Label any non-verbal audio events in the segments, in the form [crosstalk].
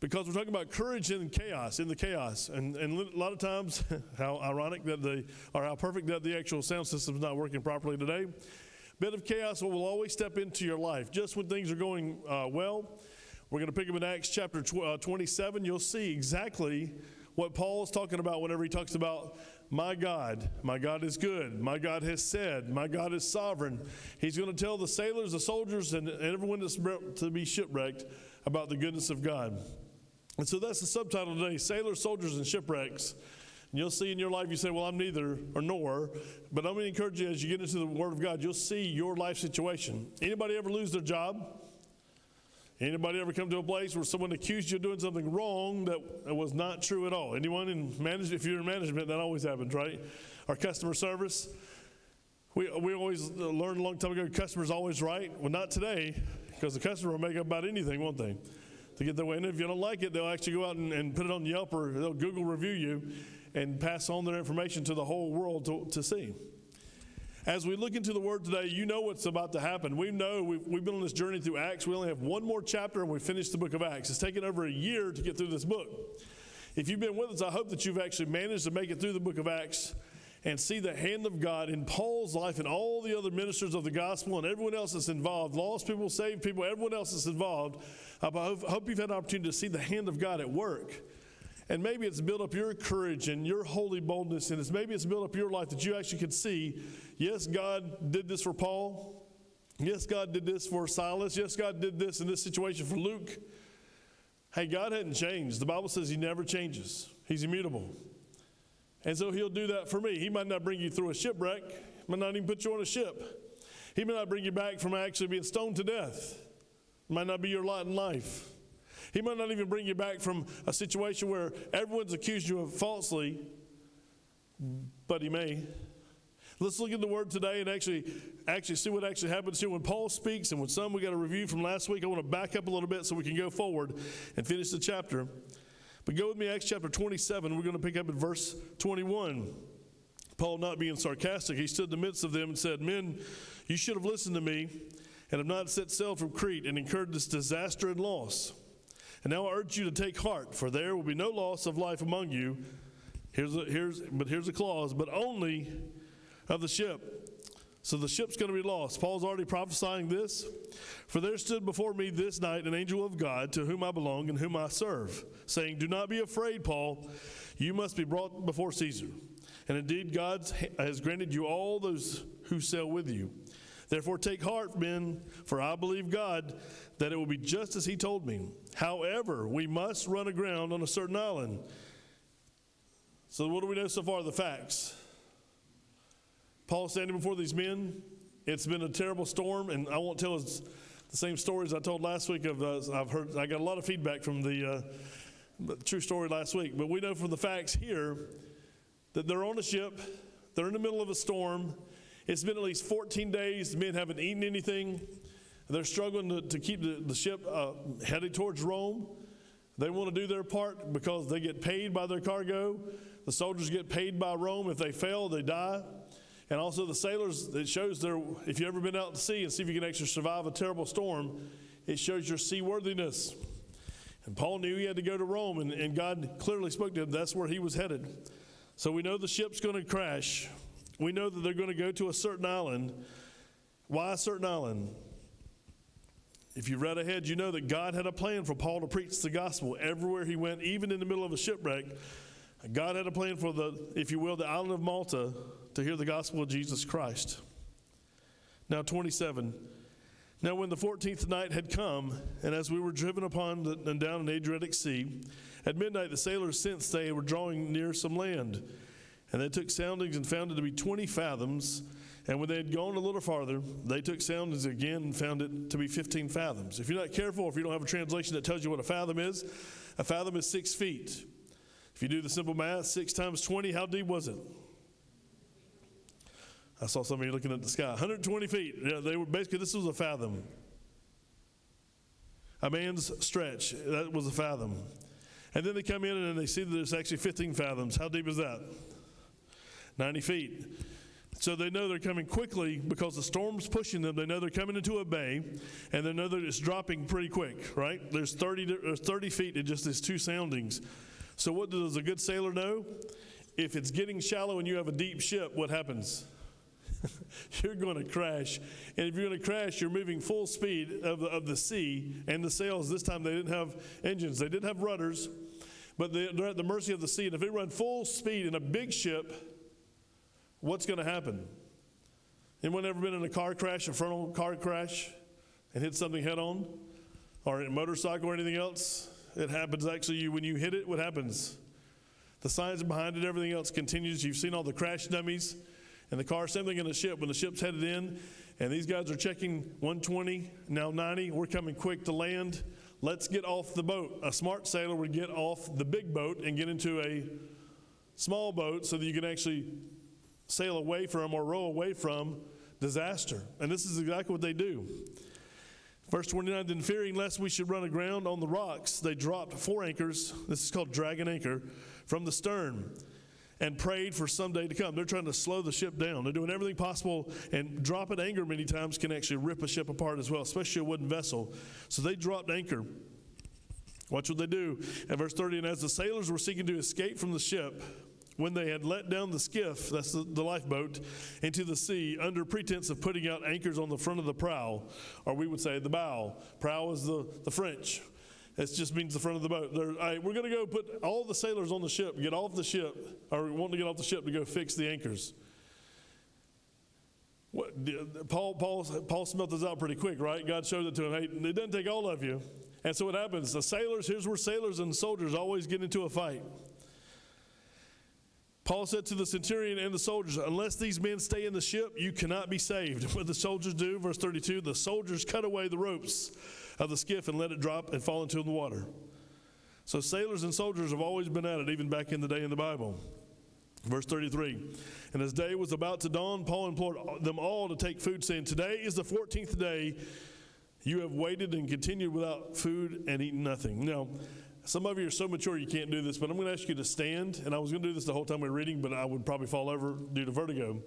because we're talking about courage in chaos, in the chaos. And, and a lot of times, [laughs] how ironic that the, or how perfect that the actual sound system is not working properly today. Bit of chaos will always step into your life. Just when things are going uh, well, we're going to pick up in Acts chapter tw- uh, 27. You'll see exactly what Paul is talking about whenever he talks about my God, my God is good, my God has said, my God is sovereign. He's going to tell the sailors, the soldiers, and everyone that's to be shipwrecked about the goodness of God. And so that's the subtitle today Sailors, Soldiers, and Shipwrecks. And you'll see in your life, you say, Well, I'm neither or nor. But I'm going to encourage you as you get into the Word of God, you'll see your life situation. Anybody ever lose their job? Anybody ever come to a place where someone accused you of doing something wrong that was not true at all? Anyone in management, if you're in management, that always happens, right? Our customer service, we, we always learned a long time ago, customer's always right. Well, not today, because the customer will make up about anything, won't they? To get their way. And if you don't like it, they'll actually go out and, and put it on Yelp or they'll Google review you and pass on their information to the whole world to, to see. As we look into the Word today, you know what's about to happen. We know we've, we've been on this journey through Acts. We only have one more chapter and we finish the book of Acts. It's taken over a year to get through this book. If you've been with us, I hope that you've actually managed to make it through the book of Acts and see the hand of God in Paul's life and all the other ministers of the gospel and everyone else that's involved lost people, saved people, everyone else that's involved. I hope you've had an opportunity to see the hand of God at work and maybe it's built up your courage and your holy boldness, and it's maybe it's built up your life that you actually can see, yes, God did this for Paul. Yes, God did this for Silas. Yes, God did this in this situation for Luke. Hey, God hadn't changed. The Bible says He never changes, He's immutable. And so He'll do that for me. He might not bring you through a shipwreck, might not even put you on a ship. He may not bring you back from actually being stoned to death. Might not be your lot in life. He might not even bring you back from a situation where everyone's accused you of falsely, but he may. Let's look at the word today and actually actually see what actually happens here when Paul speaks and when some we got a review from last week. I want to back up a little bit so we can go forward and finish the chapter. But go with me, Acts chapter 27. We're going to pick up at verse 21. Paul, not being sarcastic, he stood in the midst of them and said, Men, you should have listened to me and have not set sail from Crete and incurred this disaster and loss. And now I urge you to take heart, for there will be no loss of life among you. Here's a, here's, but here's a clause, but only of the ship. So the ship's going to be lost. Paul's already prophesying this. For there stood before me this night an angel of God to whom I belong and whom I serve, saying, Do not be afraid, Paul. You must be brought before Caesar. And indeed, God has granted you all those who sail with you. Therefore, take heart, men, for I believe God that it will be just as he told me. However, we must run aground on a certain island. So, what do we know so far? The facts. Paul standing before these men. It's been a terrible storm, and I won't tell us the same stories I told last week. Of uh, I've heard, I got a lot of feedback from the uh, true story last week, but we know from the facts here that they're on a ship, they're in the middle of a storm. It's been at least 14 days. The men haven't eaten anything. They're struggling to, to keep the, the ship uh, headed towards Rome. They want to do their part because they get paid by their cargo. The soldiers get paid by Rome. If they fail, they die. And also the sailors, it shows their, if you've ever been out to sea and see if you can actually survive a terrible storm, it shows your seaworthiness. And Paul knew he had to go to Rome, and, and God clearly spoke to him. That's where he was headed. So we know the ship's going to crash. We know that they're going to go to a certain island. Why a certain island? If you read ahead, you know that God had a plan for Paul to preach the gospel everywhere he went, even in the middle of a shipwreck. God had a plan for the, if you will, the island of Malta to hear the gospel of Jesus Christ. Now, 27. Now, when the 14th night had come, and as we were driven upon the, and down an Adriatic Sea, at midnight the sailors sensed they were drawing near some land. And they took soundings and found it to be 20 fathoms and when they had gone a little farther, they took soundings again and found it to be 15 fathoms. If you're not careful, if you don't have a translation that tells you what a fathom is, a fathom is six feet. If you do the simple math, six times 20, how deep was it? I saw somebody looking at the sky. 120 feet. Yeah, they were basically this was a fathom. A man's stretch. That was a fathom. And then they come in and they see that there's actually 15 fathoms. How deep is that? 90 feet. So they know they're coming quickly because the storm's pushing them. They know they're coming into a bay, and they know that it's dropping pretty quick, right? There's 30, to, there's 30 feet in just these two soundings. So what does a good sailor know? If it's getting shallow and you have a deep ship, what happens? [laughs] you're going to crash. And if you're going to crash, you're moving full speed of the, of the sea and the sails. This time they didn't have engines, they didn't have rudders, but they're at the mercy of the sea. And if they run full speed in a big ship, what's going to happen? Anyone ever been in a car crash, a frontal car crash, and hit something head on? Or a motorcycle or anything else? It happens actually when you hit it, what happens? The science behind it, everything else continues. You've seen all the crash dummies and the car. Same thing in the ship. When the ship's headed in, and these guys are checking 120, now 90, we're coming quick to land. Let's get off the boat. A smart sailor would get off the big boat and get into a small boat so that you can actually sail away from or row away from disaster. And this is exactly what they do. Verse 29 Then, fearing lest we should run aground on the rocks, they dropped four anchors. This is called dragon anchor from the stern and prayed for some day to come. They're trying to slow the ship down. They're doing everything possible, and dropping anchor many times can actually rip a ship apart as well, especially a wooden vessel. So they dropped anchor. Watch what they do. At verse 30, and as the sailors were seeking to escape from the ship, when they had let down the skiff, that's the, the, lifeboat, into the sea under pretense of putting out anchors on the front of the prow, or we would say the bow. Prow is the, the French. It just means the front of the boat. We're going to go put all the sailors on the ship, get off the ship, or want to get off the ship to go fix the anchors. What, Paul, Paul, Paul smelt this out pretty quick, right? God showed it to him. Hey, it doesn't take all of you. And so what happens? The sailors, here's where sailors and soldiers always get into a fight. Paul said to the centurion and the soldiers, Unless these men stay in the ship, you cannot be saved. [laughs] What the soldiers do, verse 32, the soldiers cut away the ropes of the skiff and let it drop and fall into the water. So sailors and soldiers have always been at it, even back in the day in the Bible. Verse 33 And as day was about to dawn, Paul implored them all to take food, saying, Today is the 14th day you have waited and continued without food and eaten nothing. Now, some of you are so mature you can't do this, but I'm going to ask you to stand. And I was going to do this the whole time we are reading, but I would probably fall over due to vertigo.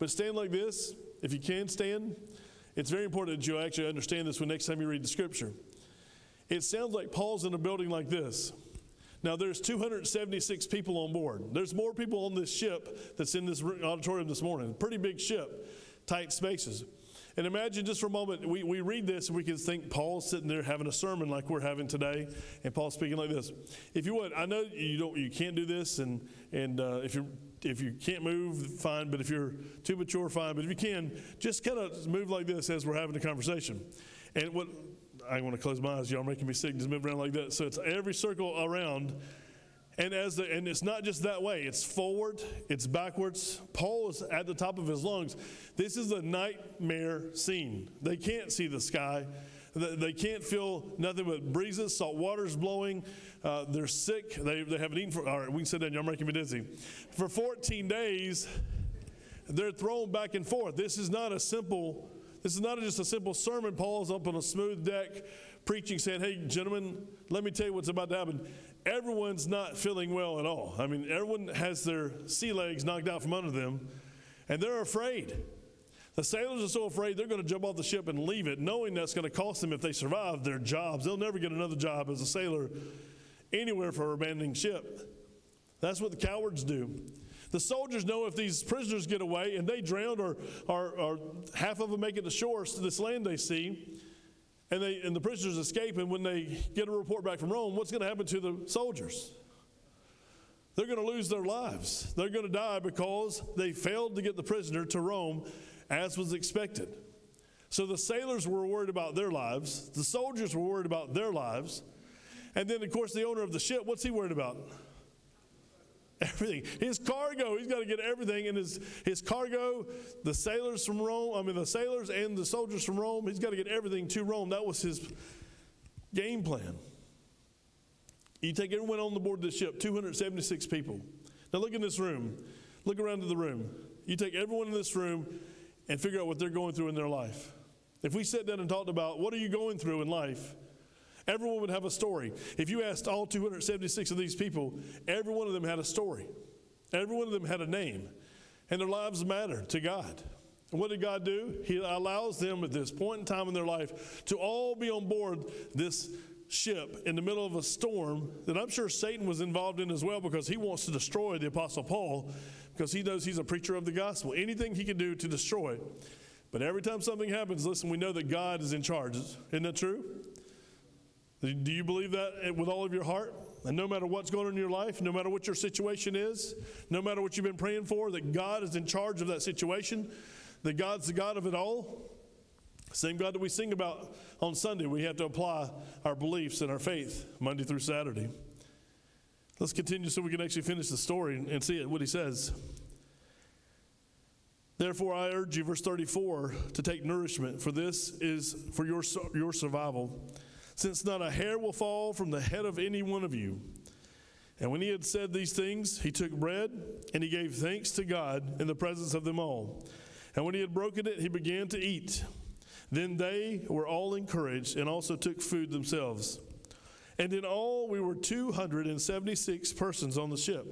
But stand like this. If you can stand, it's very important that you actually understand this when next time you read the scripture. It sounds like Paul's in a building like this. Now, there's 276 people on board. There's more people on this ship that's in this auditorium this morning. Pretty big ship, tight spaces. And imagine just for a moment, we, we read this and we can think Paul's sitting there having a sermon like we're having today, and Paul's speaking like this. If you would, I know you don't, you can't do this, and and uh, if you if you can't move, fine. But if you're too mature, fine. But if you can, just kind of move like this as we're having a conversation. And what I want to close my eyes. Y'all making me sick. Just move around like that. So it's every circle around. And as the, and it's not just that way. It's forward. It's backwards. Paul is at the top of his lungs. This is a nightmare scene. They can't see the sky. They can't feel nothing but breezes. Salt water's blowing. Uh, they're sick. They, they haven't eaten for. All right, we can sit down. Y'all making me dizzy. For 14 days, they're thrown back and forth. This is not a simple this is not just a simple sermon. Paul's up on a smooth deck preaching, saying, Hey, gentlemen, let me tell you what's about to happen. Everyone's not feeling well at all. I mean, everyone has their sea legs knocked out from under them, and they're afraid. The sailors are so afraid they're going to jump off the ship and leave it, knowing that's going to cost them if they survive their jobs. They'll never get another job as a sailor anywhere for abandoning ship. That's what the cowards do. The soldiers know if these prisoners get away and they drown, or, or, or half of them make it to shore to this land they see, and, they, and the prisoners escape, and when they get a report back from Rome, what's going to happen to the soldiers? They're going to lose their lives. They're going to die because they failed to get the prisoner to Rome as was expected. So the sailors were worried about their lives, the soldiers were worried about their lives, and then, of course, the owner of the ship, what's he worried about? [laughs] Everything. His cargo, he's got to get everything. And his, his cargo, the sailors from Rome, I mean, the sailors and the soldiers from Rome, he's got to get everything to Rome. That was his game plan. You take everyone on the board of the ship, 276 people. Now look in this room. Look around to the room. You take everyone in this room and figure out what they're going through in their life. If we sat down and talked about what are you going through in life, Everyone would have a story. If you asked all 276 of these people, every one of them had a story. Every one of them had a name. and their lives matter to God. And what did God do? He allows them at this point in time in their life to all be on board this ship in the middle of a storm that I'm sure Satan was involved in as well because he wants to destroy the Apostle Paul because he knows he's a preacher of the gospel. Anything he can do to destroy. But every time something happens, listen, we know that God is in charge. Isn't that true? Do you believe that with all of your heart? And no matter what's going on in your life, no matter what your situation is, no matter what you've been praying for, that God is in charge of that situation, that God's the God of it all. Same God that we sing about on Sunday, we have to apply our beliefs and our faith Monday through Saturday. Let's continue so we can actually finish the story and see it, what he says. Therefore, I urge you, verse 34, to take nourishment, for this is for your, your survival since not a hair will fall from the head of any one of you. And when he had said these things, he took bread and he gave thanks to God in the presence of them all. And when he had broken it, he began to eat. Then they were all encouraged and also took food themselves. And in all, we were 276 persons on the ship.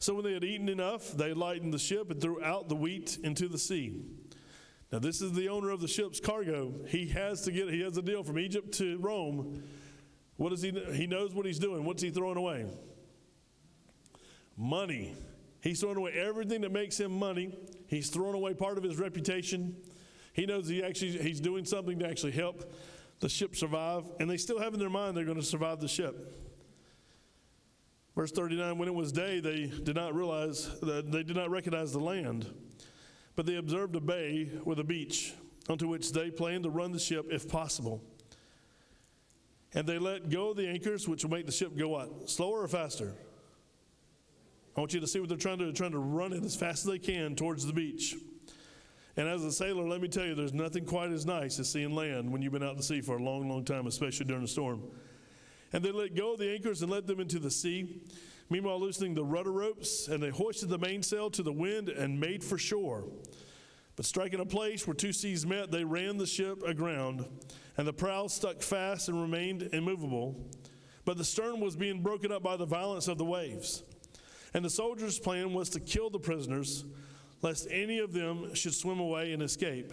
So when they had eaten enough, they lightened the ship and threw out the wheat into the sea. Now, this is the owner of the ship's cargo. He has to get, he has a deal from Egypt to Rome. What does he, he knows what he's doing. What's he throwing away? Money. He's throwing away everything that makes him money. He's throwing away part of his reputation. He knows he actually, he's doing something to actually help the ship survive. And they still have in their mind they're going to survive the ship. Verse 39 When it was day, they did not realize that they did not recognize the land. But they observed a bay with a beach, onto which they planned to run the ship if possible. And they let go the anchors, which will make the ship go what? Slower or faster? I want you to see what they're trying to do. They're trying to run it as fast as they can towards the beach. And as a sailor, let me tell you, there's nothing quite as nice as seeing land when you've been out to sea for a long, long time, especially during a storm. And they let go the anchors and let them into the sea. Meanwhile, loosening the rudder ropes, and they hoisted the mainsail to the wind and made for shore. But striking a place where two seas met, they ran the ship aground, and the prow stuck fast and remained immovable. But the stern was being broken up by the violence of the waves. And the soldiers' plan was to kill the prisoners, lest any of them should swim away and escape.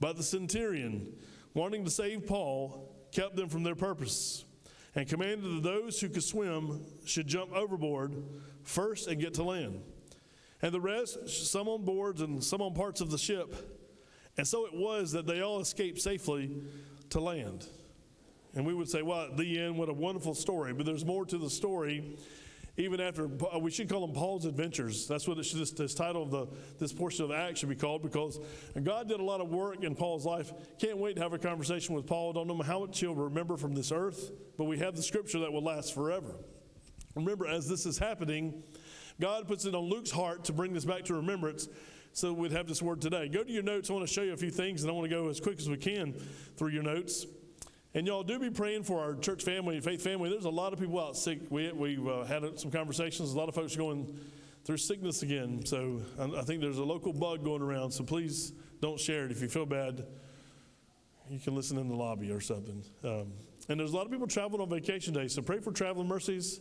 But the centurion, wanting to save Paul, kept them from their purpose and commanded that those who could swim should jump overboard first and get to land. And the rest, some on boards and some on parts of the ship. And so it was that they all escaped safely to land. And we would say, well, at the end, what a wonderful story. But there's more to the story even after uh, we should call them Paul's adventures. That's what should, this, this, title of the this portion of the act should be called because God did a lot of work in Paul's life. Can't wait to have a conversation with Paul. Don't know how much he'll remember from this earth, but we have the scripture that will last forever. Remember, as this is happening, God puts it on Luke's heart to bring this back to remembrance. So we'd have this word today. Go to your notes. I want to show you a few things, and I want to go as quick as we can through your notes. And y'all do be praying for our church family, faith family. There's a lot of people out sick. We, we've uh, had some conversations. A lot of folks are going through sickness again. So I, I think there's a local bug going around. So please don't share it. If you feel bad, you can listen in the lobby or something. Um, and there's a lot of people traveling on vacation days. So pray for traveling mercies.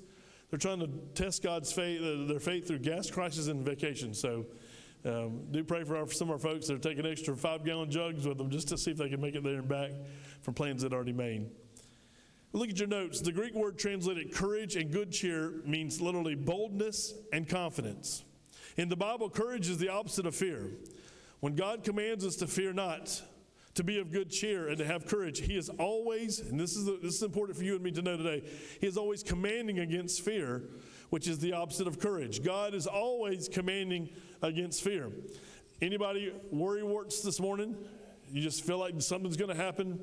They're trying to test God's faith, uh, their faith through gas crisis and vacation. So um, do pray for, our, for some of our folks that are taking extra five gallon jugs with them just to see if they can make it there and back from plans that already made. Look at your notes. The Greek word translated courage and good cheer means literally boldness and confidence. In the Bible, courage is the opposite of fear. When God commands us to fear not, to be of good cheer and to have courage, He is always, and this is, this is important for you and me to know today, He is always commanding against fear, which is the opposite of courage. God is always commanding against fear. Anybody worry warts this morning? You just feel like something's going to happen.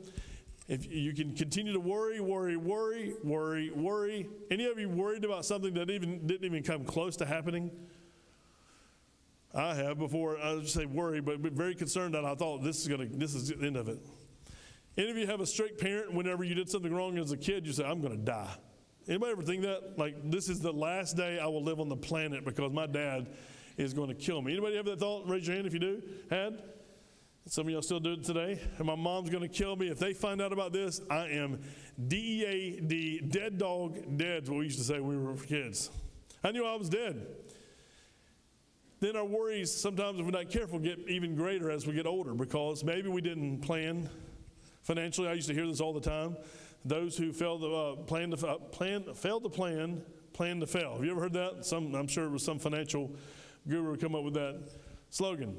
If you can continue to worry, worry, worry, worry, worry. Any of you worried about something that even didn't even come close to happening? I have before. I just say worry, but very concerned that I thought this is going to this is the end of it. Any of you have a strict parent? Whenever you did something wrong as a kid, you say, "I'm going to die." Anybody ever think that? Like this is the last day I will live on the planet because my dad is going to kill me. Anybody have that thought? Raise your hand if you do. Had. Some of y'all still do it today. And my mom's going to kill me. If they find out about this, I am D E A D, dead dog, dead, what we used to say when we were kids. I knew I was dead. then our worries sometimes, if we're not careful, get even greater as we get older because maybe we didn't plan financially. I used to hear this all the time. Those who failed to uh, plan to uh, plan failed to plan, plan to fail. Have you ever heard that? Some, I'm sure it was some financial guru come up with that slogan.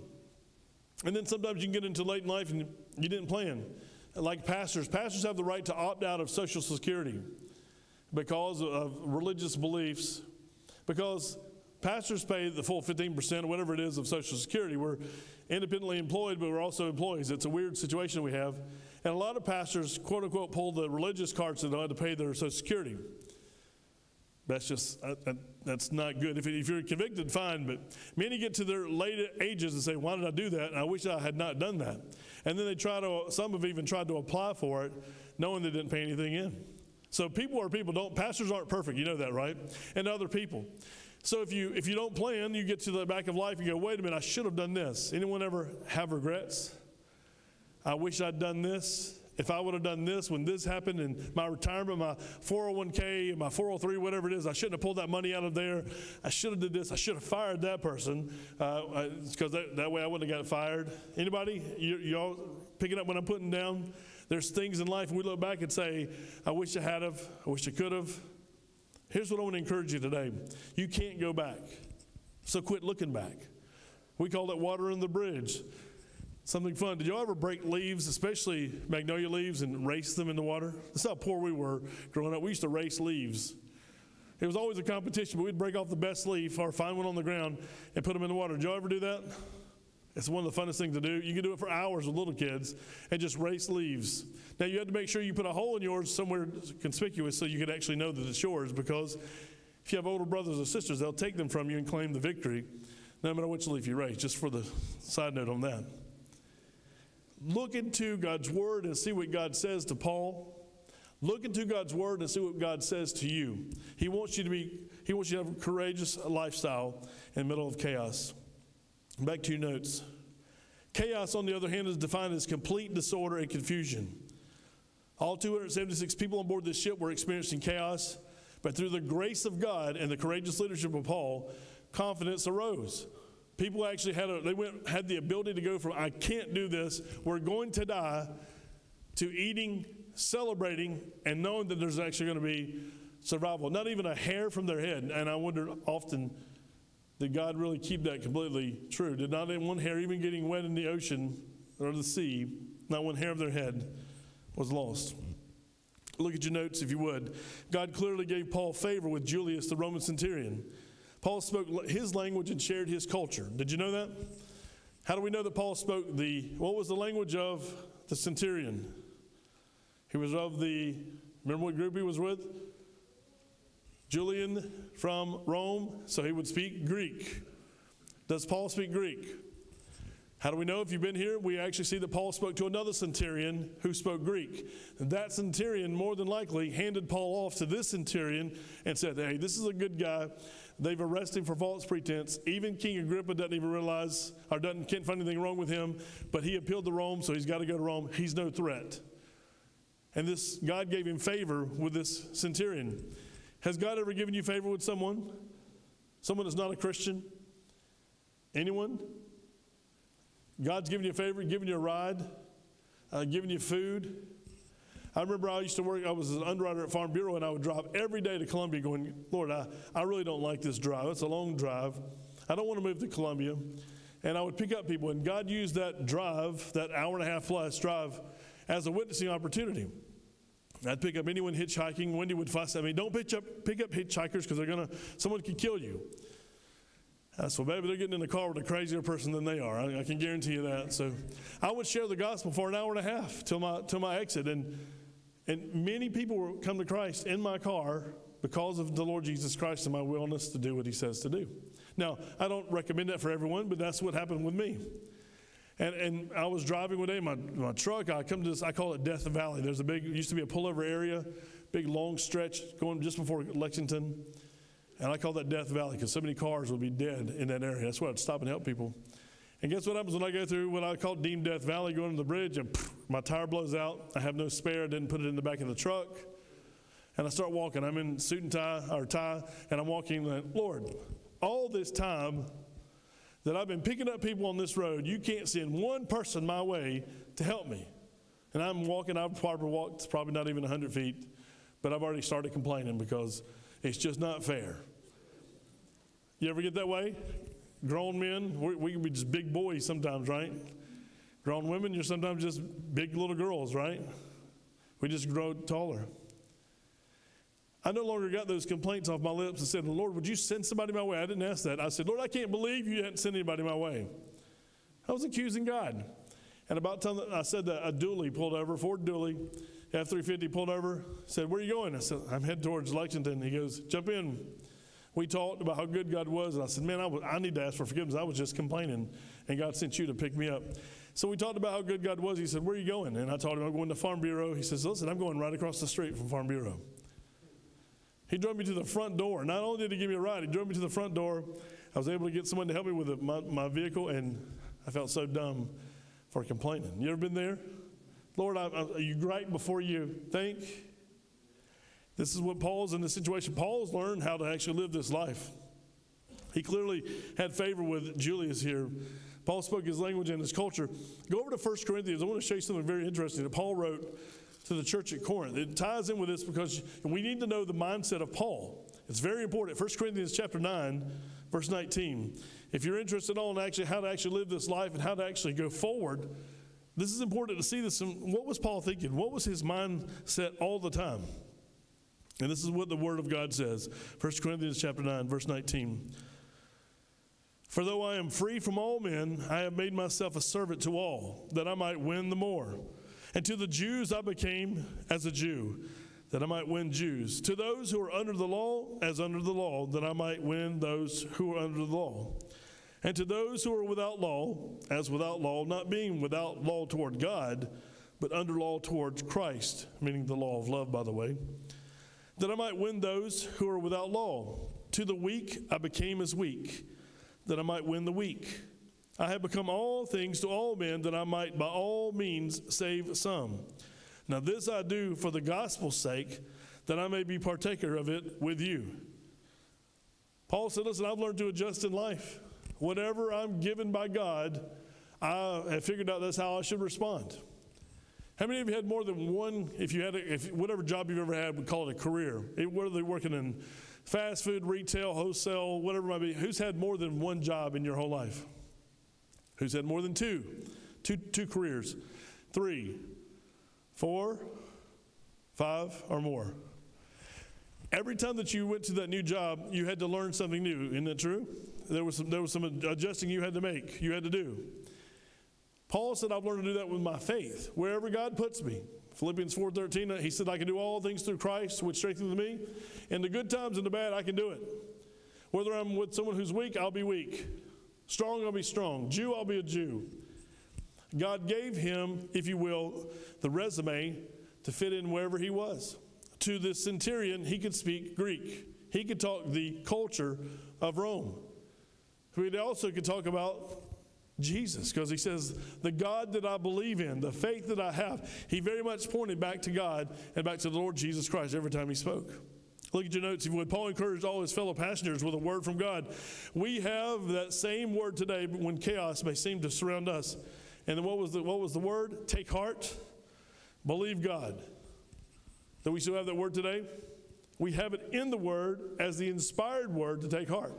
And then sometimes you can get into late in life and you didn't plan. Like pastors, pastors have the right to opt out of Social Security because of religious beliefs, because pastors pay the full 15% or whatever it is of Social Security. We're independently employed, but we're also employees. It's a weird situation we have. And a lot of pastors, quote unquote, pull the religious cards they don't to pay their Social Security. That's just, uh, uh, that's not good. If, if you're convicted, fine, but many get to their late ages and say, Why did I do that? And I wish I had not done that. And then they try to, some have even tried to apply for it, knowing they didn't pay anything in. So people are people. Don't pastors aren't perfect. You know that, right? And other people. So if you if you don't plan, you get to the back of life. and go, wait a minute, I should have done this. Anyone ever have regrets? I wish I'd done this. If I would have done this when this happened in my retirement, my 401k, my 403, whatever it is, I shouldn't have pulled that money out of there. I should have did this. I should have fired that person because uh, that, that way I wouldn't have got fired. Anybody? You, y'all picking up what I'm putting down? There's things in life we look back and say, I wish I had have. I wish I could have. Here's what I want to encourage you today. You can't go back. So quit looking back. We call that water in the bridge. Something fun. Did y'all ever break leaves, especially magnolia leaves, and race them in the water? That's how poor we were growing up. We used to race leaves. It was always a competition, but we'd break off the best leaf or find one on the ground and put them in the water. Did y'all ever do that? It's one of the funnest things to do. You can do it for hours with little kids and just race leaves. Now, you have to make sure you put a hole in yours somewhere conspicuous so you can actually know that it's yours because if you have older brothers or sisters, they'll take them from you and claim the victory no matter which leaf you race, just for the side note on that look into God's word and see what God says to Paul. Look into God's word and see what God says to you. He wants you to be, he wants you to have a courageous lifestyle in the middle of chaos. Back to your notes. Chaos, on the other hand, is defined as complete disorder and confusion. All 276 people on board this ship were experiencing chaos, but through the grace of God and the courageous leadership of Paul, confidence arose. People actually had a, they went had the ability to go from I can't do this, we're going to die, to eating, celebrating, and knowing that there's actually going to be survival. Not even a hair from their head. And I wonder often, did God really keep that completely true? Did not one hair even getting wet in the ocean or the sea, not one hair of their head was lost. Look at your notes if you would. God clearly gave Paul favor with Julius, the Roman centurion. Paul spoke his language and shared his culture. Did you know that? How do we know that Paul spoke the, what was the language of the centurion? He was of the, remember what group he was with? Julian from Rome, so he would speak Greek. Does Paul speak Greek? How do we know? If you've been here, we actually see that Paul spoke to another centurion who spoke Greek. That centurion, more than likely, handed Paul off to this centurion and said, Hey, this is a good guy. They've arrested him for false pretense. Even King Agrippa doesn't even realize or doesn't can't find anything wrong with him, but he appealed to Rome, so he's got to go to Rome. He's no threat. And this God gave him favor with this centurion. Has God ever given you favor with someone? Someone that's not a Christian? Anyone? God's giving you a favor, giving you a ride, uh, giving you food. I remember I used to work, I was an underwriter at Farm Bureau, and I would drive every day to Columbia going, Lord, I, I really don't like this drive. It's a long drive. I don't want to move to Columbia. And I would pick up people, and God used that drive, that hour and a half plus drive, as a witnessing opportunity. I'd pick up anyone hitchhiking. Wendy would fuss at me, don't pick up, pick up hitchhikers because they're to, someone could kill you. Uh, so maybe they're getting in the car with a crazier person than they are. I, I, can guarantee you that. So I would share the gospel for an hour and a half till my, till my exit. And and many people come to Christ in my car because of the Lord Jesus Christ and my willingness to do what he says to do. Now, I don't recommend that for everyone, but that's what happened with me. And, and I was driving one day my, my truck. I come to this, I call it Death Valley. There's a big, used to be a pullover area, big long stretch going just before Lexington. And I call that Death Valley because so many cars would be dead in that area. That's why I'd stop and help people. And guess what happens when I go through what I call Deemed Death Valley, going to the bridge, and my tire blows out. I have no spare. I didn't put it in the back of the truck. And I start walking. I'm in suit and tie, or tie, and I'm walking, like, Lord, all this time, that I've been picking up people on this road. You can't send one person my way to help me. And I'm walking, I've probably walked probably not even 100 feet, but I've already started complaining because it's just not fair. You ever get that way? Grown men, we, we can be just big boys sometimes, right? Grown women, you're sometimes just big little girls, right? We just grow taller. I no longer got those complaints off my lips and said, Lord, would you send somebody my way? I didn't ask that. I said, Lord, I can't believe you hadn't sent anybody my way. I was accusing God. And about time I said that, a dually pulled over, Ford dually, F 350 pulled over, said, Where are you going? I said, I'm heading towards Lexington. He goes, Jump in. We talked about how good God was, and I said, Man, I, was, I need to ask for forgiveness. I was just complaining, and God sent you to pick me up. So we talked about how good God was. He said, Where are you going? And I told him, I'm going to Farm Bureau. He says, Listen, I'm going right across the street from Farm Bureau. He drove me to the front door. Not only did he give me a ride, he drove me to the front door. I was able to get someone to help me with my, my vehicle, and I felt so dumb for complaining. You ever been there? Lord, I, I, are you right before you think? This is what Paul's in this situation. Paul's learned how to actually live this life. He clearly had favor with Julius here. Paul spoke his language and his culture. Go over to 1 Corinthians. I want to show you something very interesting that Paul wrote to the church at Corinth. It ties in with this because we need to know the mindset of Paul. It's very important. 1 Corinthians chapter 9, verse 19. If you're interested on actually how to actually live this life and how to actually go forward, this is important to see this. What was Paul thinking? What was his mindset all the time? And this is what the word of God says. 1 Corinthians chapter 9, verse 19. For though I am free from all men, I have made myself a servant to all, that I might win the more. And to the Jews I became as a Jew, that I might win Jews. To those who are under the law, as under the law, that I might win those who are under the law. And to those who are without law, as without law, not being without law toward God, but under law towards Christ, meaning the law of love, by the way, that I might win those who are without law. To the weak I became as weak, that I might win the weak. I have become all things to all men that I might by all means save some. Now, this I do for the gospel's sake, that I may be partaker of it with you. Paul said, Listen, I've learned to adjust in life. Whatever I'm given by God, I have figured out that's how I should respond. How many of you had more than one, if you had, a, if whatever job you've ever had, we call it a career, it, whether they're working in fast food, retail, wholesale, whatever it might be, who's had more than one job in your whole life? Who's had more than two? Two, two careers. Three, four, five, or more. Every time that you went to that new job, you had to learn something new. Isn't that true? There was some, there was some adjusting you had to make, you had to do. Paul said, I've learned to do that with my faith, wherever God puts me. Philippians 4.13, he said, I can do all things through Christ, which strengthens me. In the good times and the bad, I can do it. Whether I'm with someone who's weak, I'll be weak. Strong, I'll be strong. Jew, I'll be a Jew. God gave him, if you will, the resume to fit in wherever he was. To the centurion, he could speak Greek. He could talk the culture of Rome. He also could talk about Jesus, because he says, The God that I believe in, the faith that I have, he very much pointed back to God and back to the Lord Jesus Christ every time he spoke. Look at your notes if you would. Paul encouraged all his fellow passengers with a word from God. We have that same word today when chaos may seem to surround us. And then what was the, what was the word? Take heart, believe God. Do we still have that word today? We have it in the word as the inspired word to take heart.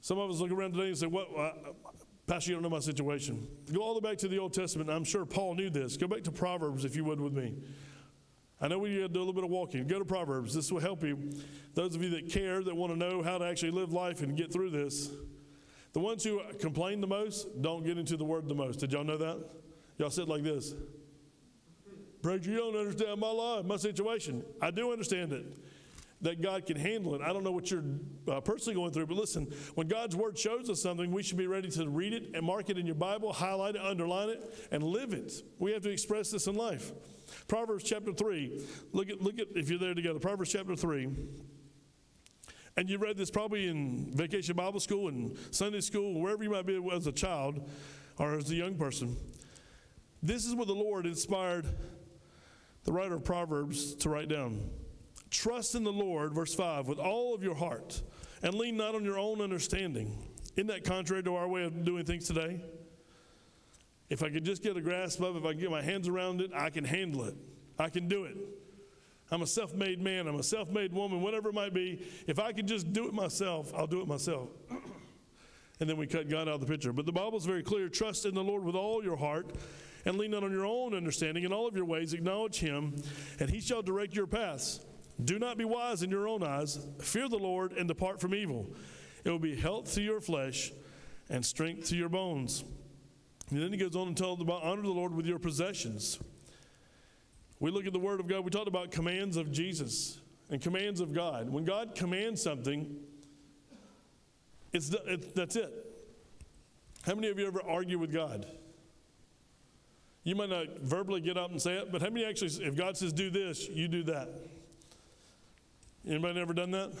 Some of us look around today and say, What? Uh, Pastor, you don't know my situation. Go all the way back to the Old Testament. I'm sure Paul knew this. Go back to Proverbs, if you would, with me. I know we do a little bit of walking. Go to Proverbs. This will help you. Those of you that care, that want to know how to actually live life and get through this. The ones who complain the most don't get into the word the most. Did y'all know that? Y'all said like this Preacher, you don't understand my life, my situation. I do understand it. That God can handle it. I don't know what you're uh, personally going through, but listen, when God's word shows us something, we should be ready to read it and mark it in your Bible, highlight it, underline it, and live it. We have to express this in life. Proverbs chapter 3. Look at, look at, if you're there together, Proverbs chapter 3. And you read this probably in vacation Bible school and Sunday school, wherever you might be as a child or as a young person. This is what the Lord inspired the writer of Proverbs to write down. Trust in the Lord, verse 5, with all of your heart, and lean not on your own understanding. Isn't that contrary to our way of doing things today? If I could just get a grasp of it, if I get my hands around it, I can handle it. I can do it. I'm a self made man, I'm a self made woman, whatever it might be. If I could just do it myself, I'll do it myself. [clears throat] and then we cut God out of the picture. But the Bible's very clear trust in the Lord with all your heart and lean not on your own understanding. In all of your ways, acknowledge Him, and He shall direct your paths. Do not be wise in your own eyes. Fear the Lord and depart from evil. It will be health to your flesh and strength to your bones. And then he goes on and tells about honor the Lord with your possessions. We look at the Word of God, we talked about commands of Jesus and commands of God. When God commands something, it's, it, that's it. How many of you ever argue with God? You might not verbally get up and say it, but how many actually, if God says do this, you do that? Anybody ever done that?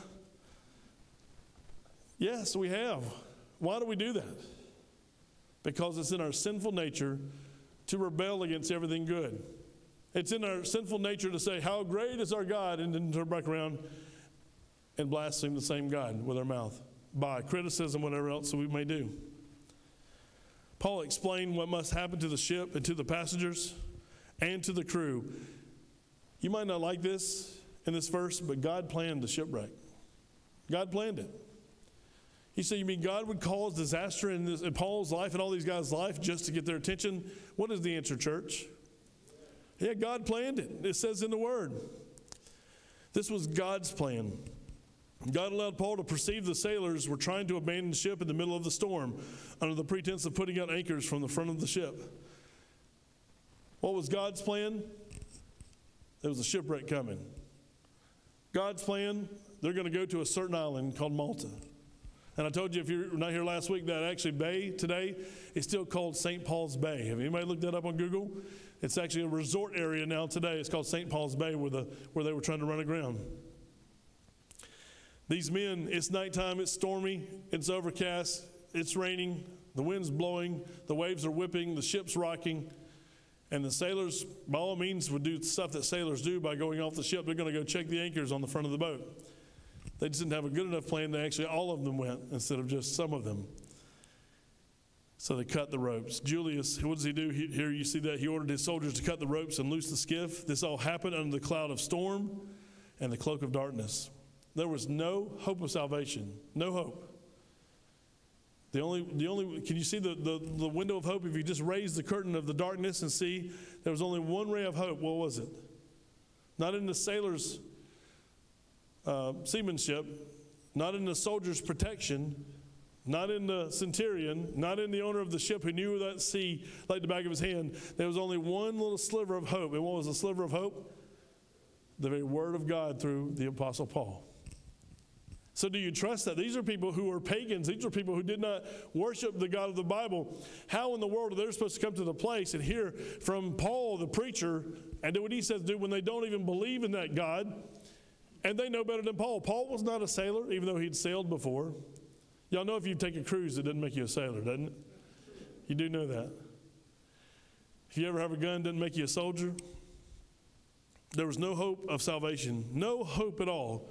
Yes, we have. Why do we do that? Because it's in our sinful nature to rebel against everything good. It's in our sinful nature to say, How great is our God, and then turn back around and blaspheme the same God with our mouth by criticism, whatever else we may do. Paul explained what must happen to the ship and to the passengers and to the crew. You might not like this in this verse, but God planned the shipwreck. God planned it. He said, You mean God would cause disaster in, this, in Paul's life and all these guys' life just to get their attention? What is the answer, church? Yeah, God planned it. It says in the Word. This was God's plan. God allowed Paul to perceive the sailors were trying to abandon ship in the middle of the storm under the pretense of putting out anchors from the front of the ship. What was God's plan? There was a shipwreck coming. God's plan, they're going to go to a certain island called Malta. And I told you if you're not here last week, that actually bay today is still called St. Paul's Bay. Have anybody looked that up on Google? It's actually a resort area now today. It's called St. Paul's Bay where, the, where they were trying to run aground. These men, it's nighttime, it's stormy, it's overcast, it's raining, the wind's blowing, the waves are whipping, the ship's rocking. And the sailors, by all means, would do stuff that sailors do by going off the ship. They're going to go check the anchors on the front of the boat. They just didn't have a good enough plan that actually all of them went instead of just some of them. So they cut the ropes. Julius, what does he do? He, here you see that he ordered his soldiers to cut the ropes and loose the skiff. This all happened under the cloud of storm and the cloak of darkness. There was no hope of salvation. No hope. The only, the only, can you see the, the, the window of hope? If you just raise the curtain of the darkness and see there was only one ray of hope, what was it? Not in the sailor's uh, seamanship, not in the soldier's protection, not in the centurion, not in the owner of the ship who knew that sea like the back of his hand. There was only one little sliver of hope. And what was the sliver of hope? The very word of God through the Apostle Paul. So, do you trust that? These are people who are pagans. These are people who did not worship the God of the Bible. How in the world are they supposed to come to the place and hear from Paul, the preacher, and do what he says do when they don't even believe in that God? And they know better than Paul. Paul was not a sailor, even though he'd sailed before. Y'all know if you take a cruise, it doesn't make you a sailor, doesn't it? You do know that. If you ever have a gun, it doesn't make you a soldier. There was no hope of salvation, no hope at all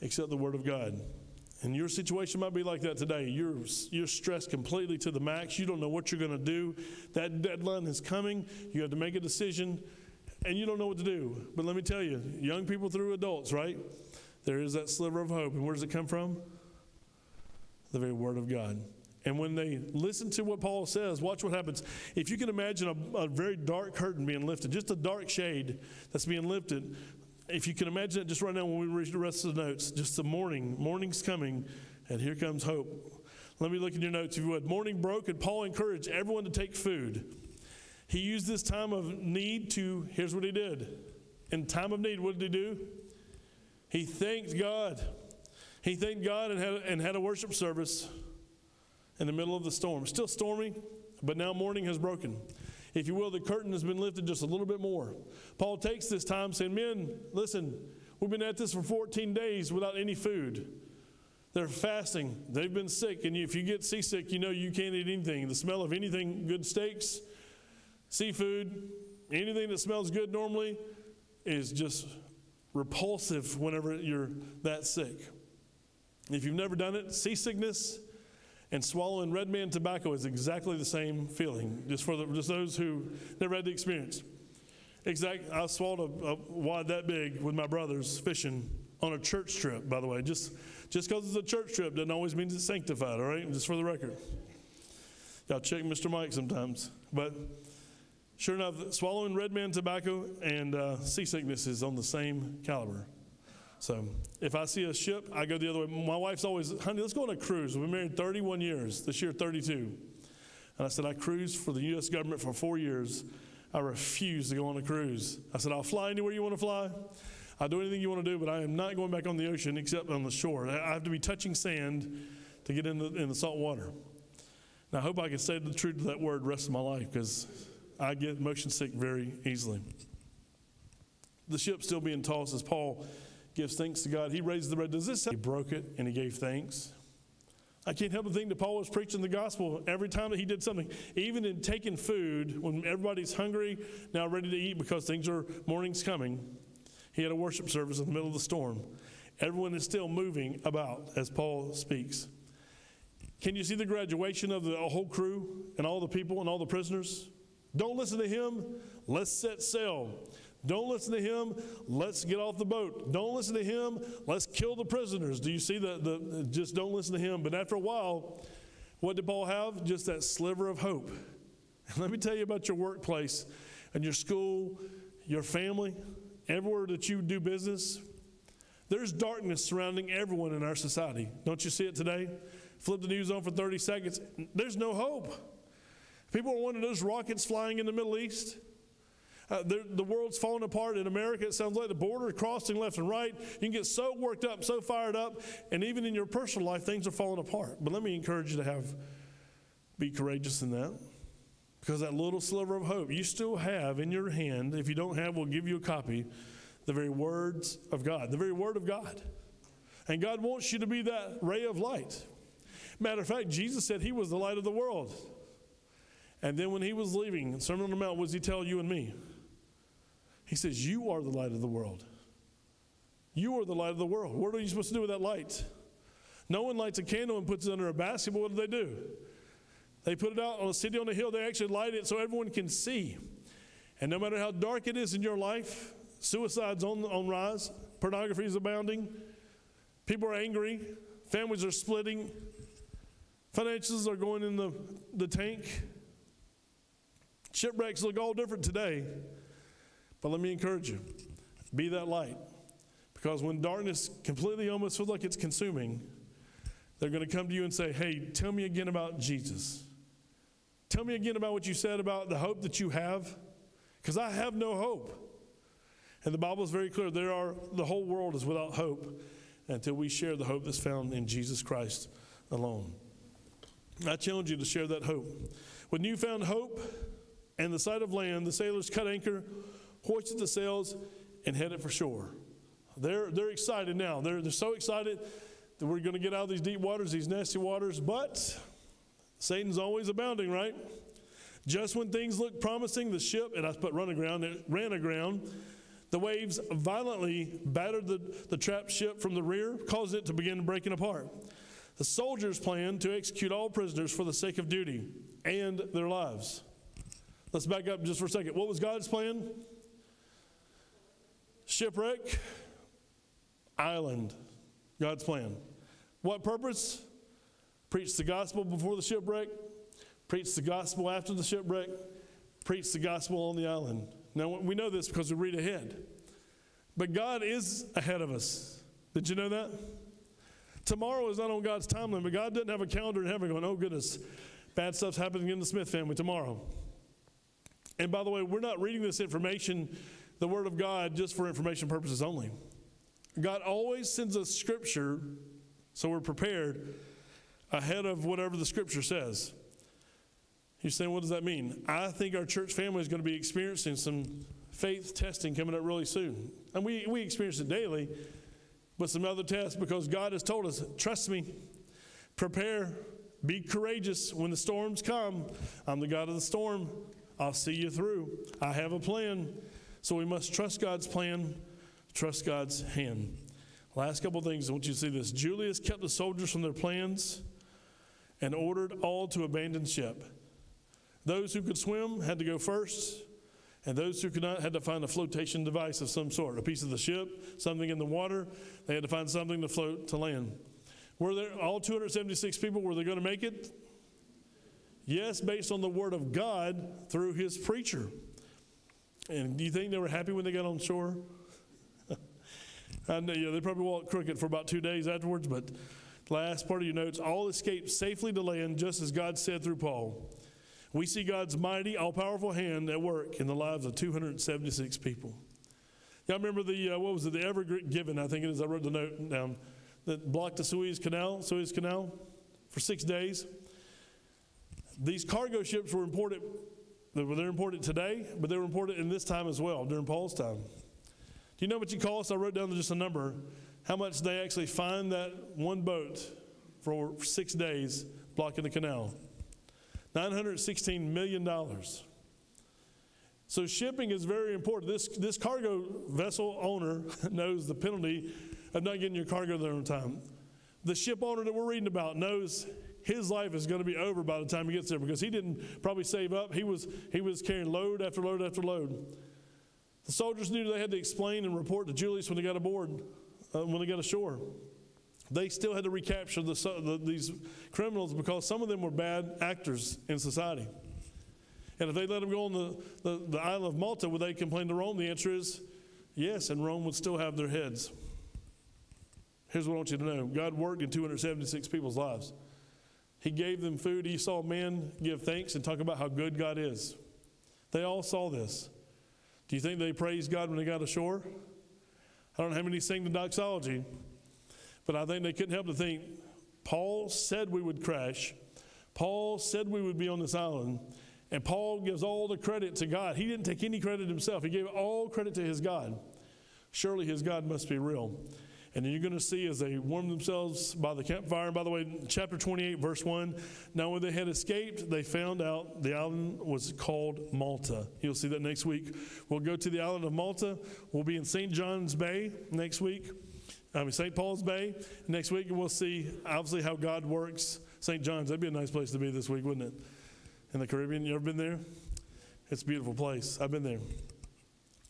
except the Word of God. And your situation might be like that today. You're, you're stressed completely to the max. You don't know what you're going to do. That deadline is coming. You have to make a decision, and you don't know what to do. But let me tell you, young people through adults, right? There is that sliver of hope. And where does it come from? The very Word of God. And when they listen to what Paul says, watch what happens. If you can imagine a, a, very dark curtain being lifted, just a dark shade that's being lifted, if you can imagine it just right now when we read the rest of the notes, just the morning, morning's coming, and here comes hope. Let me look in your notes if you would. Morning broke, and Paul encouraged everyone to take food. He used this time of need to, here's what he did. In time of need, what did he do? He thanked God. He thanked God and had, and had a worship service in the middle of the storm. Still stormy, but now morning has broken if you will, the curtain has been lifted just a little bit more. Paul takes this time saying, Men, listen, we've been at this for 14 days without any food. They're fasting. They've been sick. And if you get seasick, you know you can't eat anything. The smell of anything, good steaks, seafood, anything that smells good normally is just repulsive whenever you're that sick. If you've never done it, seasickness And swallowing Red Man tobacco is exactly the same feeling, just for the, just those who never had the experience. Exact. I swallowed a, a wad that big with my brothers fishing on a church trip. By the way, just just because it's a church trip doesn't always mean it's sanctified. All right, just for the record. Y'all check Mr. Mike sometimes, but sure enough, swallowing red man tobacco and uh, seasickness is on the same caliber. So if I see a ship, I go the other way. My wife's always, honey, let's go on a cruise. We've been married 31 years, this year 32. And I said, I cruised for the U.S. government for four years. I refuse to go on a cruise. I said, I'll fly anywhere you want to fly. I'll do anything you want to do, but I am not going back on the ocean except on the shore. I have to be touching sand to get in the, in the salt water. Now, I hope I can say the truth to that word rest of my life because I get motion sick very easily. The ship still being tossed as Paul gives thanks to God. He raised the red. Does this say he broke it and he gave thanks? I can't help but think that Paul was preaching the gospel every time that he did something, even in taking food when everybody's hungry, now ready to eat because things are, morning's coming. He had a worship service in the middle of the storm. Everyone is still moving about as Paul speaks. Can you see the graduation of the whole crew and all the people and all the prisoners? Don't listen to him. Let's set sail. Don't listen to him. Let's get off the boat. Don't listen to him. Let's kill the prisoners. Do you see the, the just don't listen to him? But after a while, what did Paul have? Just that sliver of hope. let me tell you about your workplace and your school, your family, everywhere that you do business. There's darkness surrounding everyone in our society. Don't you see it today? Flip the news on for 30 seconds. There's no hope. People are wanting those rockets flying in the Middle East. Uh, the world's falling apart in America. It sounds like the border crossing left and right. You can get so worked up, so fired up, and even in your personal life, things are falling apart. But let me encourage you to have be courageous in that. Because that little sliver of hope you still have in your hand, if you don't have, we'll give you a copy, the very words of God, the very word of God. And God wants you to be that ray of light. Matter of fact, Jesus said he was the light of the world. And then when he was leaving, Sermon on the Mount, what does he tell you and me? He says, You are the light of the world. You are the light of the world. What are you supposed to do with that light? No one lights a candle and puts it under a basket, but what do they do? They put it out on a city on a hill, they actually light it so everyone can see. And no matter how dark it is in your life, suicide's on, on rise, pornography is abounding, people are angry, families are splitting, finances are going in the, the tank. Shipwrecks look all different today. But let me encourage you be that light. Because when darkness completely almost feels like it's consuming, they're going to come to you and say, Hey, tell me again about Jesus. Tell me again about what you said about the hope that you have. Because I have no hope. And the Bible is very clear there are, the whole world is without hope until we share the hope that's found in Jesus Christ alone. I challenge you to share that hope. With newfound hope and the sight of land, the sailors cut anchor hoisted the sails, and headed for shore. They're, they're excited now. They're, they're so excited that we're going to get out of these deep waters, these nasty waters, but Satan's always abounding, right? Just when things look promising, the ship, and I put run aground, it ran aground. The waves violently battered the, the trapped ship from the rear, causing it to begin breaking apart. The soldiers planned to execute all prisoners for the sake of duty and their lives. Let's back up just for a second. What was God's plan? Shipwreck, island, God's plan. What purpose? Preach the gospel before the shipwreck, preach the gospel after the shipwreck, preach the gospel on the island. Now, we know this because we read ahead. But God is ahead of us. Did you know that? Tomorrow is not on God's timeline, but God doesn't have a calendar in heaven going, oh, goodness, bad stuff's happening in the Smith family tomorrow. And by the way, we're not reading this information the Word of God just for information purposes only. God always sends us Scripture so we're prepared ahead of whatever the Scripture says. You're saying, what does that mean? I think our church family is going to be experiencing some faith testing coming up really soon. And we, we experience it daily, but some other tests because God has told us, trust me, prepare, be courageous when the storms come. I'm the God of the storm. I'll see you through. I have a plan. So we must trust God's plan, trust God's hand. Last couple things, I want you to see this. Julius kept the soldiers from their plans, and ordered all to abandon ship. Those who could swim had to go first, and those who could not had to find a flotation device of some sort a piece of the ship, something in the water. They had to find something to float to land. Were there all 276 people, were they going to make it? Yes, based on the word of God through his preacher. And do you think they were happy when they got on shore? [laughs] I know, they probably walked crooked for about two days afterwards, but last part of your notes all escaped safely to land, just as God said through Paul. We see God's mighty, all powerful hand at work in the lives of 276 people. Y'all remember the, uh, what was it, the Ever Given, I think it is, I wrote the note down, that blocked the Suez Canal, Suez Canal for six days. These cargo ships were important, they're important today, but they were important in this time as well, during Paul's time. Do you know what you cost? I wrote down just a number, how much they actually fined that one boat for six days blocking the canal. $916 million. So shipping is very important. This, this cargo vessel owner [laughs] knows the penalty of not getting your cargo there on time. The ship owner that we're reading about knows his life is going to be over by the time he gets there because he didn't probably save up. He was, he was carrying load after load after load. The soldiers knew they had to explain and report to Julius when they got aboard, uh, when they got ashore they still had to recapture the, the, these criminals because some of them were bad actors in society. And if they let them go on the, the, the island of Malta, would they complain to Rome? The answer is yes, and Rome would still have their heads. Here's what I want you to know God worked in 276 people's lives. He gave them food. He saw men give thanks and talk about how good God is. They all saw this. Do you think they praised God when they got ashore? I don't know how many sing the doxology, but I think they couldn't help to think Paul said we would crash. Paul said we would be on this island. And Paul gives all the credit to God. He didn't take any credit himself, he gave all credit to his God. Surely his God must be real. And then you're going to see as they warm themselves by the campfire. And by the way, chapter 28, verse 1 now when they had escaped, they found out the island was called Malta. You'll see that next week. We'll go to the island of Malta. We'll be in St. John's Bay next week. I mean, St. Paul's Bay. Next week, we'll see obviously how God works. St. John's, that'd be a nice place to be this week, wouldn't it? In the Caribbean, you ever been there? It's a beautiful place. I've been there.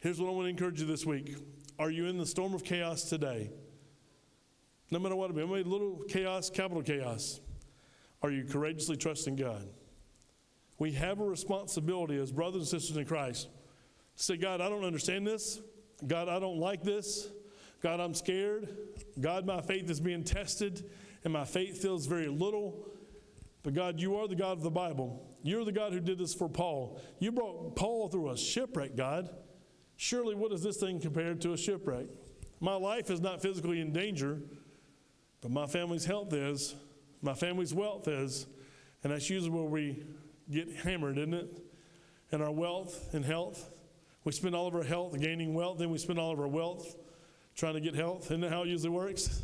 Here's what I want to encourage you this week. Are you in the storm of chaos today? No matter what it be, little chaos, capital chaos. Are you courageously trusting God? We have a responsibility as brothers and sisters in Christ to say, God, I don't understand this. God, I don't like this. God, I'm scared. God, my faith is being tested, and my faith feels very little. But God, you are the God of the Bible. You're the God who did this for Paul. You brought Paul through a shipwreck, God. Surely, what is this thing compared to a shipwreck? My life is not physically in danger, but my family's health is, my family's wealth is, and that's usually where we get hammered, isn't it? And our wealth and health. We spend all of our health gaining wealth, then we spend all of our wealth trying to get health. Isn't that how it usually works?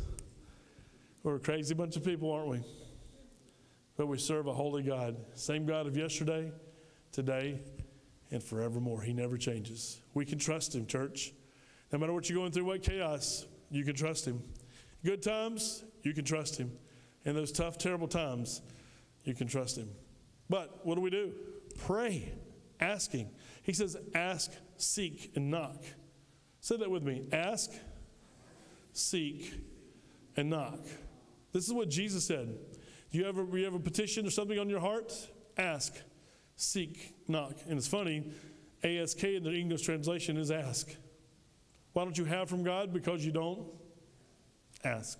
We're a crazy bunch of people, aren't we? But we serve a holy God. Same God of yesterday, today, and forevermore. He never changes. We can trust Him, church. No matter what you're going through, what chaos, you can trust Him. Good times, you can trust Him. In those tough, terrible times, you can trust Him. But what do we do? Pray, asking. He says, ask, seek, and knock. Say that with me. Ask, seek, and knock. This is what Jesus said. Do you have a, you have a petition or something on your heart? Ask, seek, knock. And it's funny, ASK in the English translation is ask. Why don't you have from God? Because you don't ask.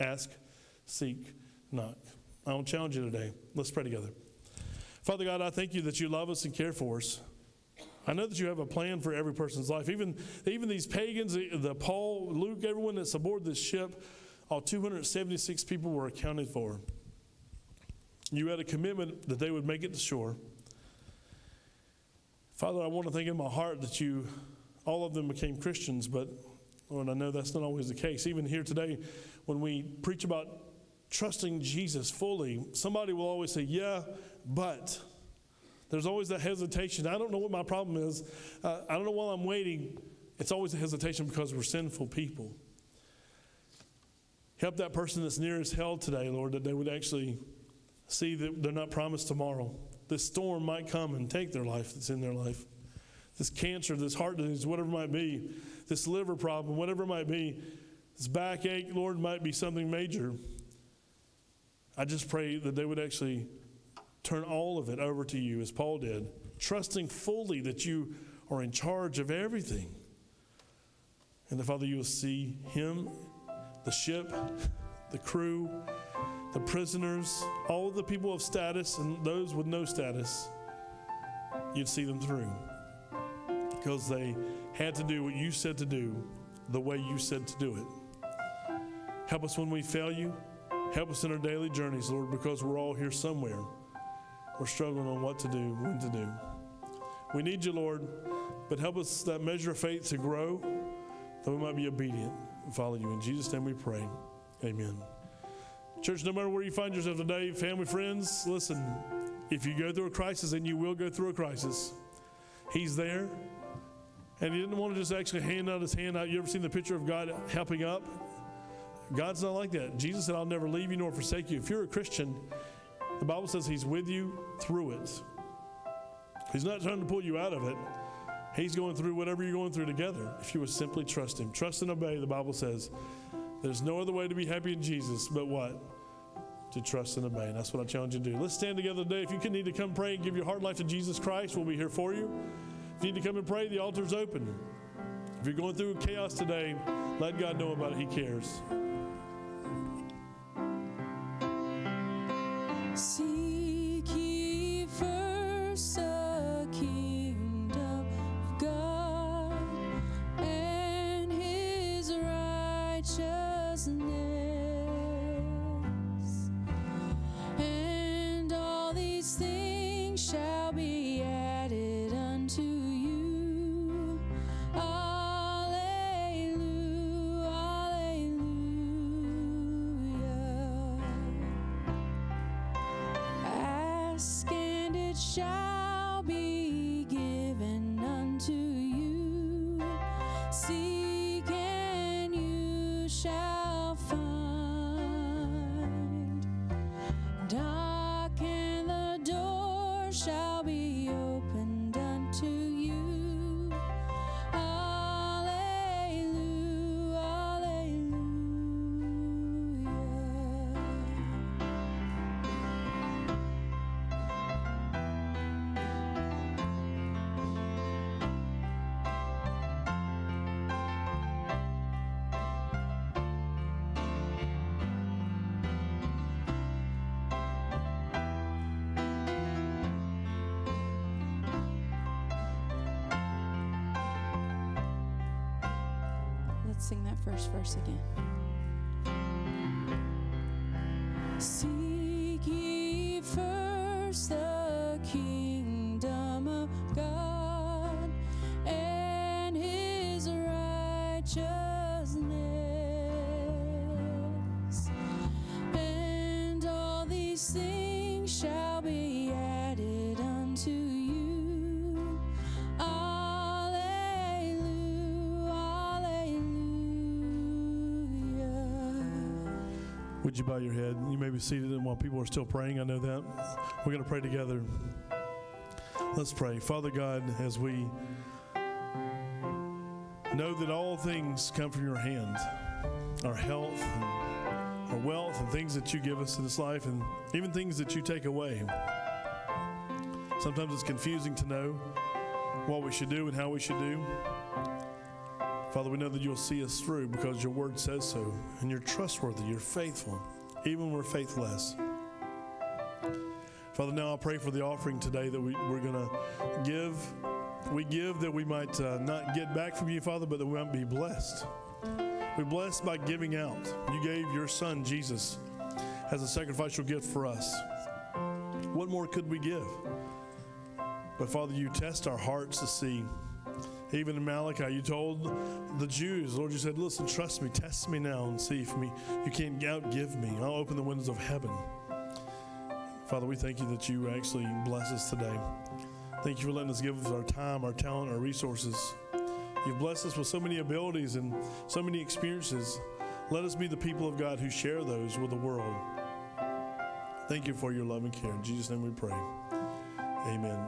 Ask, seek, knock. I will challenge you today. Let's pray together. Father God, I thank you that you love us and care for us. I know that you have a plan for every person's life. Even, even these pagans, the, the Paul, Luke, everyone that's aboard this ship, all 276 people were accounted for. You had a commitment that they would make it to shore. Father, I want to think in my heart that you, all of them became Christians, but Lord, I know that's not always the case. Even here today, when we preach about trusting Jesus fully, somebody will always say, Yeah, but. There's always that hesitation. I don't know what my problem is. Uh, I don't know while I'm waiting. It's always a hesitation because we're sinful people. Help that person that's nearest hell today, Lord, that they would actually see that they're not promised tomorrow. This storm might come and take their life that's in their life. This cancer, this heart disease, whatever it might be, this liver problem, whatever it might be, this backache, Lord, might be something major. I just pray that they would actually turn all of it over to you as Paul did, trusting fully that you are in charge of everything. And the Father, you will see him, the ship, the crew, the prisoners, all the people of status and those with no status. You'd see them through because they had to do what you said to do the way you said to do it. Help us when we fail you. Help us in our daily journeys, Lord, because we're all here somewhere. We're struggling on what to do, when to do. We need you, Lord, but help us that measure of faith to grow, that we might be obedient and follow you. In Jesus' name we pray. Amen. Church, no matter where you find yourself today, family, friends, listen, if you go through a crisis, and you will go through a crisis, He's there. And He didn't want to just actually hand out His hand out. You ever seen the picture of God helping up? God's not like that. Jesus said, I'll never leave you nor forsake you. If you're a Christian, the Bible says He's with you through it. He's not trying to pull you out of it. He's going through whatever you're going through together if you would simply trust Him. Trust and obey, the Bible says. There's no other way to be happy in Jesus but what? To trust and obey. And that's what I challenge you to do. Let's stand together today. If you can need to come pray and give your heart life to Jesus Christ, we'll be here for you. Need to come and pray, the altar's open. If you're going through chaos today, let God know about it. He cares. Seek Ask and it shall be given unto you. Seek sing that first verse again. Would you bow your head? You may be seated and while people are still praying. I know that. We're going to pray together. Let's pray. Father God, as we know that all things come from your hand our health, our wealth, and things that you give us in this life, and even things that you take away. Sometimes it's confusing to know what we should do and how we should do. Father, we know that you'll see us through because your word says so, and you're trustworthy, you're faithful, even when we're faithless. Father, now I pray for the offering today that we, we're going to give. We give that we might uh, not get back from you, Father, but that we might be blessed. We're blessed by giving out. You gave your son, Jesus, as a sacrificial gift for us. What more could we give? But Father, you test our hearts to see. Even in Malachi, you told the Jews, Lord, you said, listen, trust me, test me now and see if me you can't outgive me. I'll open the windows of heaven. Father, we thank you that you actually bless us today. Thank you for letting us give us our time, our talent, our resources. You've blessed us with so many abilities and so many experiences. Let us be the people of God who share those with the world. Thank you for your love and care. In Jesus' name we pray. Amen.